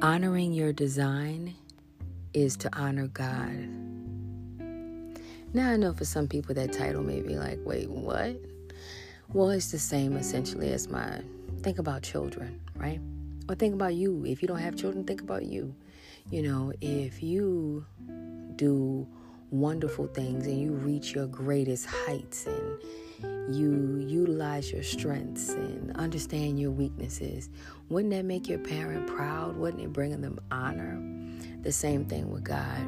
honoring your design is to honor God. Now, I know for some people that title may be like, wait, what? Well, it's the same essentially as my think about children, right? Or think about you. If you don't have children, think about you. You know, if you do wonderful things and you reach your greatest heights and you utilize your strengths and understand your weaknesses, wouldn't that make your parent proud? Wouldn't it bring them honor? The same thing with God.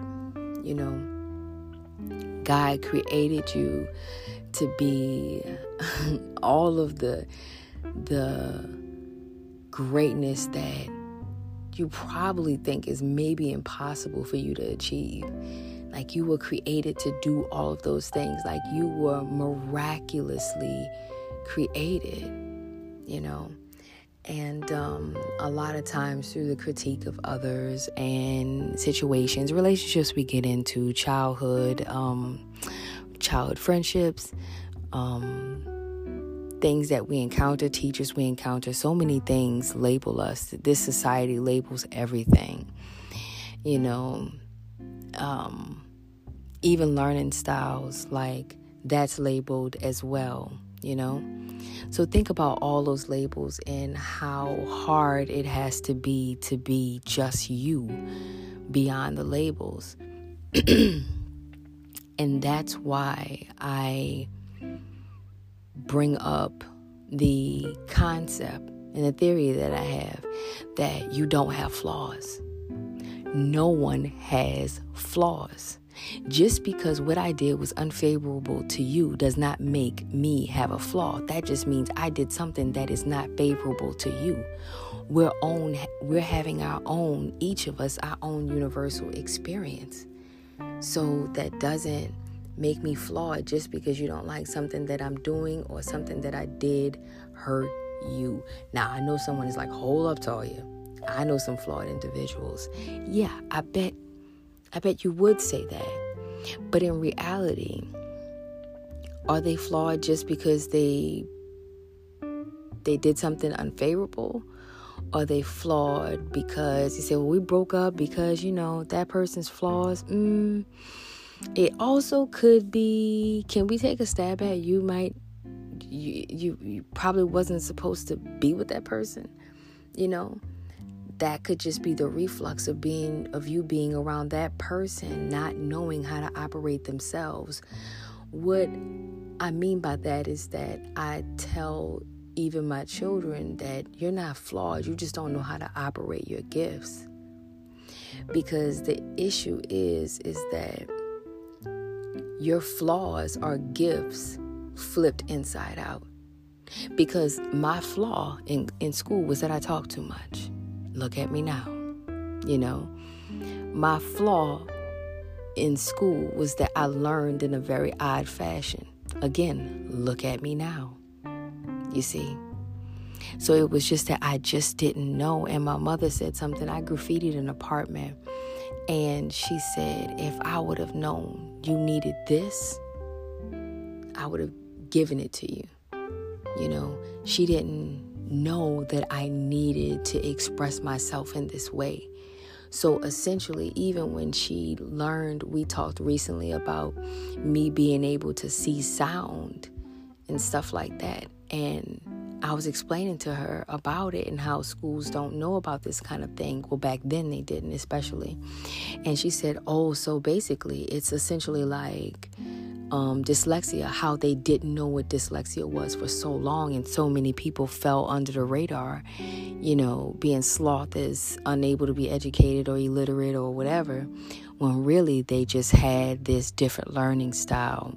You know, God created you to be all of the the greatness that you probably think is maybe impossible for you to achieve. Like you were created to do all of those things. Like you were miraculously created, you know. And um, a lot of times, through the critique of others and situations, relationships we get into, childhood, um, childhood friendships, um, things that we encounter, teachers we encounter, so many things label us. This society labels everything. You know, um, even learning styles, like that's labeled as well, you know? So think about all those labels and how hard it has to be to be just you beyond the labels. and that's why I bring up the concept and the theory that I have that you don't have flaws. No one has flaws. Just because what I did was unfavorable to you does not make me have a flaw. That just means I did something that is not favorable to you. We're own we're having our own each of us our own universal experience. So that doesn't make me flawed just because you don't like something that I'm doing or something that I did hurt you. Now, I know someone is like, hold up, Talia. I know some flawed individuals. Yeah, I bet I bet you would say that. But in reality, are they flawed just because they they did something unfavorable? Are they flawed because you say, well, we broke up because, you know, that person's flaws? Mm, it also could be, can we take a stab at you might, you, you, you probably wasn't supposed to be with that person, you know? That could just be the reflux of being of you being around that person not knowing how to operate themselves. What i mean by that is that i tell even my children that you're not flawed you just don't know how to operate your gifts. Because the issue is is that your flaws are gifts flipped inside out. Because my flaw in, in school was that i talked too much Look at me now. You know, my flaw in school was that I learned in a very odd fashion. Again, look at me now. You see? So it was just that I just didn't know. And my mother said something. I graffitied an apartment. And she said, if I would have known you needed this, I would have given it to you. You know, she didn't know that I needed to express myself in this way. So essentially, even when she learned, we talked recently about me being able to see sound and stuff like that. And I was explaining to her about it and how schools don't know about this kind of thing. Well, back then they didn't, especially. And she said, Oh, so basically, it's essentially like um, dyslexia, how they didn't know what dyslexia was for so long, and so many people fell under the radar, you know, being sloth is unable to be educated or illiterate or whatever, when really they just had this different learning style.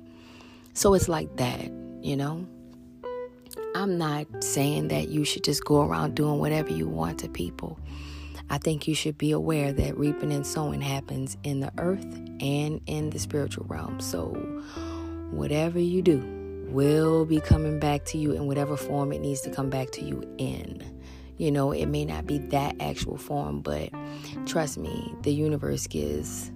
So it's like that, you know. I'm not saying that you should just go around doing whatever you want to people. I think you should be aware that reaping and sowing happens in the earth and in the spiritual realm. So, whatever you do will be coming back to you in whatever form it needs to come back to you in. You know, it may not be that actual form, but trust me, the universe gives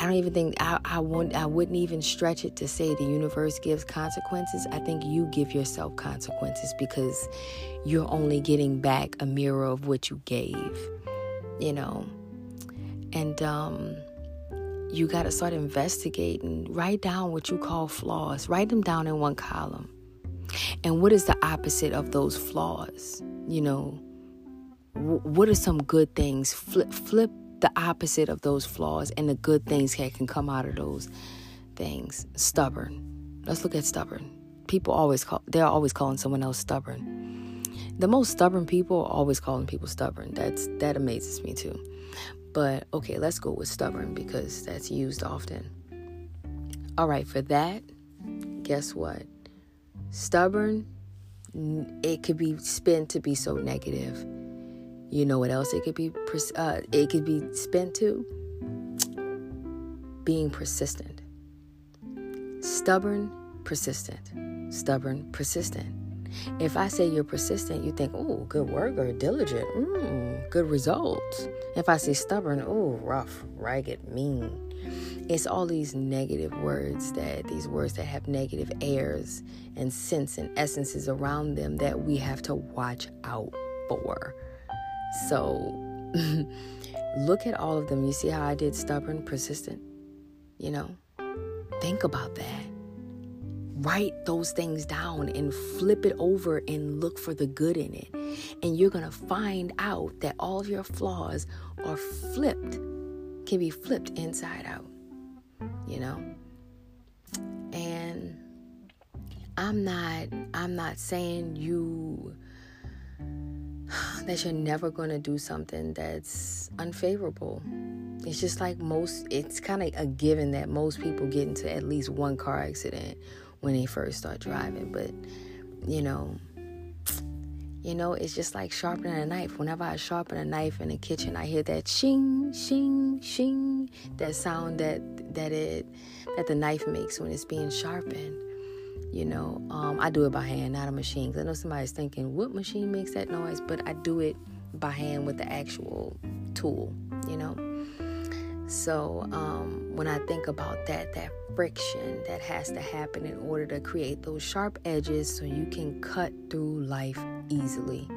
I don't even think I, I won't I wouldn't even stretch it to say the universe gives consequences. I think you give yourself consequences because you're only getting back a mirror of what you gave. you know. And um, you got to start investigating. Write down what you call flaws, write them down in one column. And what is the opposite of those flaws? You know, what are some good things? Flip, flip the opposite of those flaws, and the good things that can come out of those things. Stubborn. Let's look at stubborn. People always call, they're always calling someone else stubborn. The most stubborn people are always calling people stubborn. That's that amazes me too. But okay, let's go with stubborn because that's used often. All right, for that, guess what? Stubborn, it could be spent to be so negative. You know what else it could be? Uh, it could be spent to being persistent. Stubborn, persistent. Stubborn, persistent. If I say you're persistent, you think, oh, good work or diligent, mm, good results. If I say stubborn, oh, rough, ragged, mean. It's all these negative words that these words that have negative airs and scents and essences around them that we have to watch out for. So look at all of them. You see how I did stubborn, persistent? You know, think about that write those things down and flip it over and look for the good in it. And you're going to find out that all of your flaws are flipped, can be flipped inside out, you know? And I'm not I'm not saying you that you're never going to do something that's unfavorable. It's just like most it's kind of a given that most people get into at least one car accident when they first start driving. But, you know, you know, it's just like sharpening a knife. Whenever I sharpen a knife in the kitchen, I hear that shing, shing, shing, that sound that that it that the knife makes when it's being sharpened. You know, um, I do it by hand, not a machine. Cause I know somebody's thinking, what machine makes that noise? But I do it by hand with the actual tool. You know. So um, when I think about that, that friction that has to happen in order to create those sharp edges so you can cut through life easily.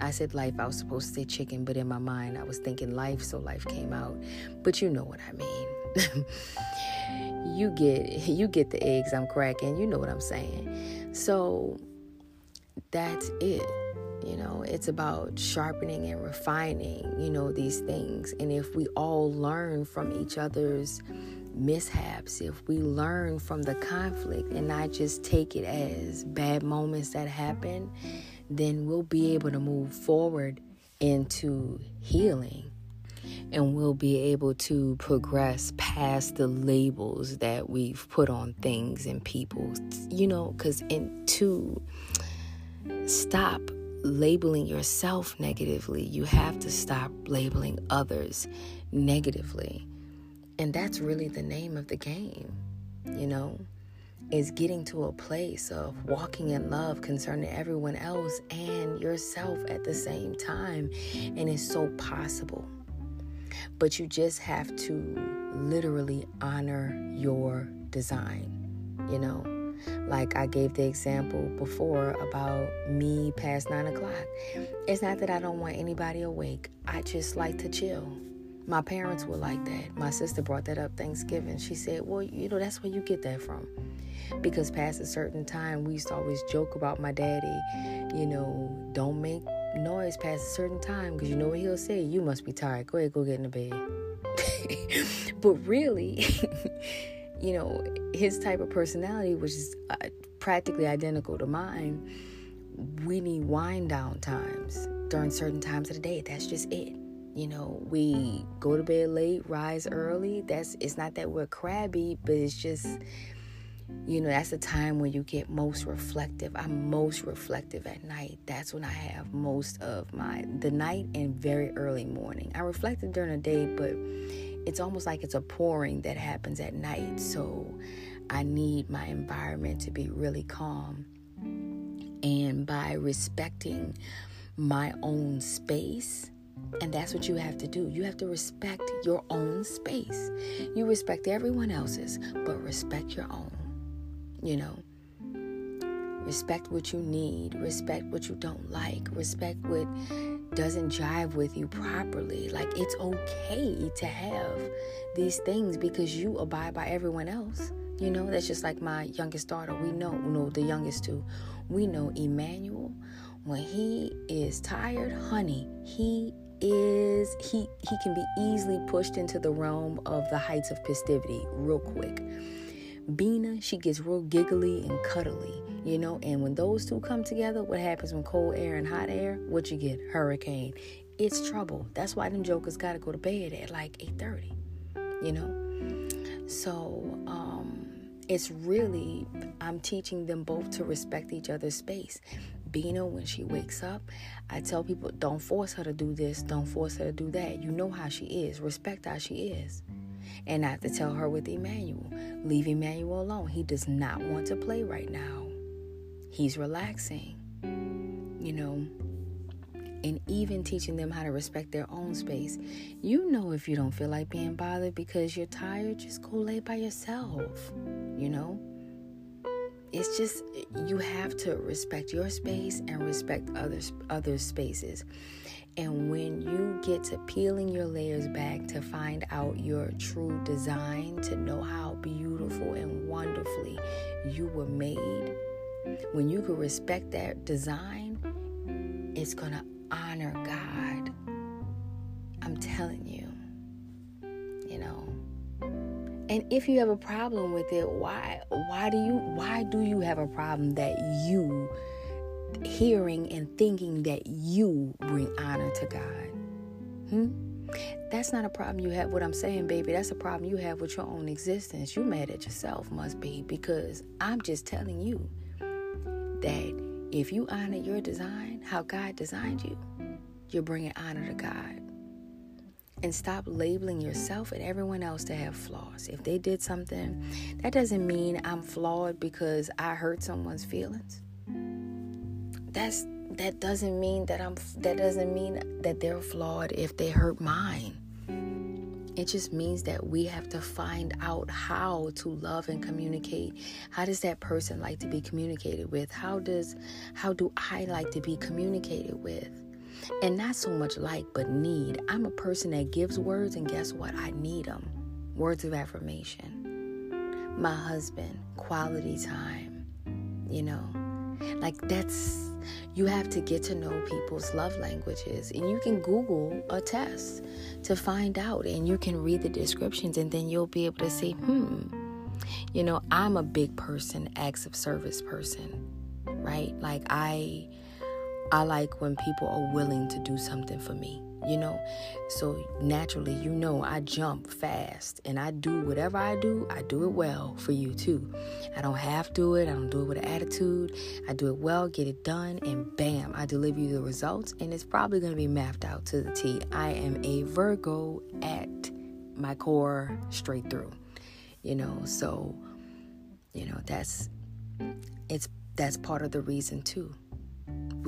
I said life, I was supposed to say chicken, but in my mind I was thinking life, so life came out. But you know what I mean. you get you get the eggs I'm cracking, you know what I'm saying. So that's it. You know, it's about sharpening and refining, you know, these things. And if we all learn from each other's mishaps, if we learn from the conflict and not just take it as bad moments that happen, then we'll be able to move forward into healing and we'll be able to progress past the labels that we've put on things and people you know because in to stop labeling yourself negatively, you have to stop labeling others negatively. And that's really the name of the game, you know, is getting to a place of walking in love concerning everyone else and yourself at the same time. And it's so possible. But you just have to literally honor your design, you know like I gave the example before about me past nine o'clock. It's not that I don't want anybody awake, I just like to chill. My parents were like that. My sister brought that up Thanksgiving. She said, Well, you know, that's where you get that from. Because past a certain time, we used to always joke about my daddy, you know, don't make noise past a certain time because you know what he'll say? You must be tired. Go ahead, go get in the bed. but really, you know, his type of personality, which is uh, practically identical to mine, we need wind down times during certain times of the day. That's just it. You know, we go to bed late, rise early. That's it's not that we're crabby, but it's just you know, that's the time when you get most reflective. I'm most reflective at night. That's when I have most of my the night and very early morning. I reflected during the day, but it's almost like it's a pouring that happens at night. So I need my environment to be really calm. And by respecting my own space, and that's what you have to do. You have to respect your own space. You respect everyone else's, but respect your own. You know, respect what you need, respect what you don't like, respect what doesn't jive with you properly. Like it's okay to have these things because you abide by everyone else. You know, that's just like my youngest daughter. We know, no, the youngest two. We know Emmanuel. When he is tired, honey, he is he he can be easily pushed into the realm of the heights of festivity real quick. Bina, she gets real giggly and cuddly, you know. And when those two come together, what happens when cold air and hot air? What you get? Hurricane. It's trouble. That's why them jokers got to go to bed at like 8:30, you know. So um, it's really I'm teaching them both to respect each other's space. Bina, when she wakes up, I tell people, don't force her to do this, don't force her to do that. You know how she is. Respect how she is. And I have to tell her with Emmanuel, leave Emmanuel alone. He does not want to play right now. He's relaxing. You know, and even teaching them how to respect their own space. You know, if you don't feel like being bothered because you're tired, just go lay by yourself. You know, it's just you have to respect your space and respect others other spaces. And when you get to peeling your layers back to find out your true design, to know how beautiful and wonderfully you were made, when you can respect that design, it's going to honor God. I'm telling you, you know. And if you have a problem with it, why why do you why do you have a problem that you hearing and thinking that you bring honor to God? Hmm? That's not a problem you have. What I'm saying, baby, that's a problem you have with your own existence. You mad at yourself, must be, because I'm just telling you that if you honor your design, how God designed you, you're bringing honor to God. And stop labeling yourself and everyone else to have flaws. If they did something, that doesn't mean I'm flawed because I hurt someone's feelings. That's that doesn't mean that I'm that doesn't mean that they're flawed if they hurt mine. It just means that we have to find out how to love and communicate. How does that person like to be communicated with? How does how do I like to be communicated with? And not so much like, but need. I'm a person that gives words, and guess what? I need them. Words of affirmation. My husband, quality time. You know, like that's you have to get to know people's love languages. And you can Google a test to find out. And you can read the descriptions, and then you'll be able to say, hmm, you know, I'm a big person, acts of service person, right? Like, I. I like when people are willing to do something for me you know? So naturally you know i jump fast and i do whatever i do i do it well for you too. I don't have to do it i don't do it with an attitude. I do it well get it done and bam i deliver you the results and it's probably going to be mapped out to the t. I am a virgo at my core straight through you know? So you know that's it's that's part of the reason too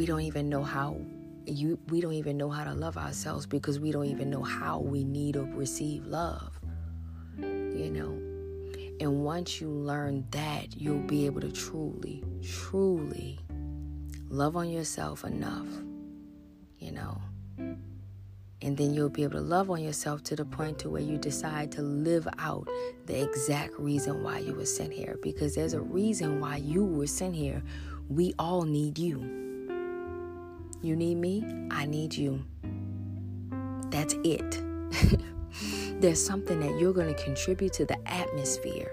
we don't even know how you we don't even know how to love ourselves because we don't even know how we need or receive love you know? And once you learn that you'll be able to truly truly love on yourself enough you know? And then you'll be able to love on yourself to the point to where you decide to live out the exact reason why you were sent here. Because there's a reason why you were sent here. We all need you you need me, I need you. That's it. There's something that you're going to contribute to the atmosphere.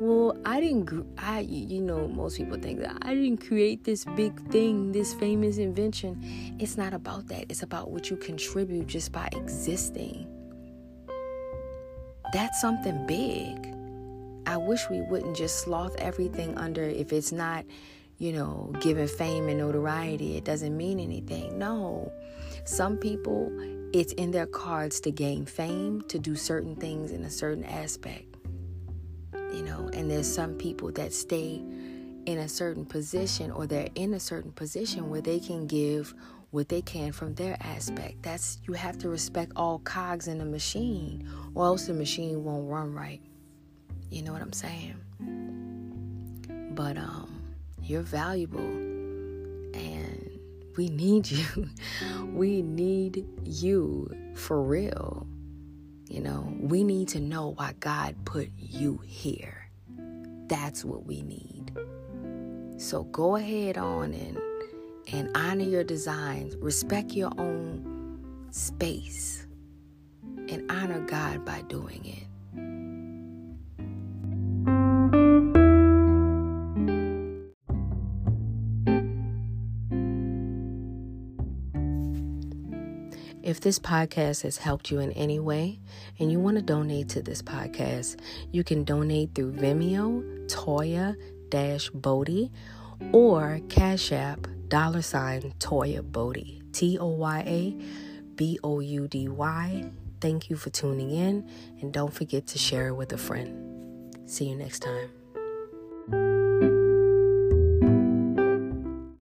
Well, I didn't, I, you know, most people think that I didn't create this big thing, this famous invention. It's not about that. It's about what you contribute just by existing. That's something big. I wish we wouldn't just sloth everything under if it's not you know, given fame and notoriety, it doesn't mean anything. No. Some people, it's in their cards to gain fame, to do certain things in a certain aspect. You know, and there's some people that stay in a certain position or they're in a certain position where they can give what they can from their aspect. That's you have to respect all cogs in the machine, or else the machine won't run right. You know what I'm saying? But um you're valuable. And We need you. We need you for real. You know, we need to know why God put you here. That's what we need. So go ahead on and and honor your designs, respect your own space, and honor God by doing it. If this podcast has helped you in any way and you want to donate to this podcast, you can donate through Venmo, Toya Boudy, or Cash App dollar sign Toya Boudy. T O Y A B O U D Y. Thank you for tuning in and don't forget to share it with a friend. See you next time.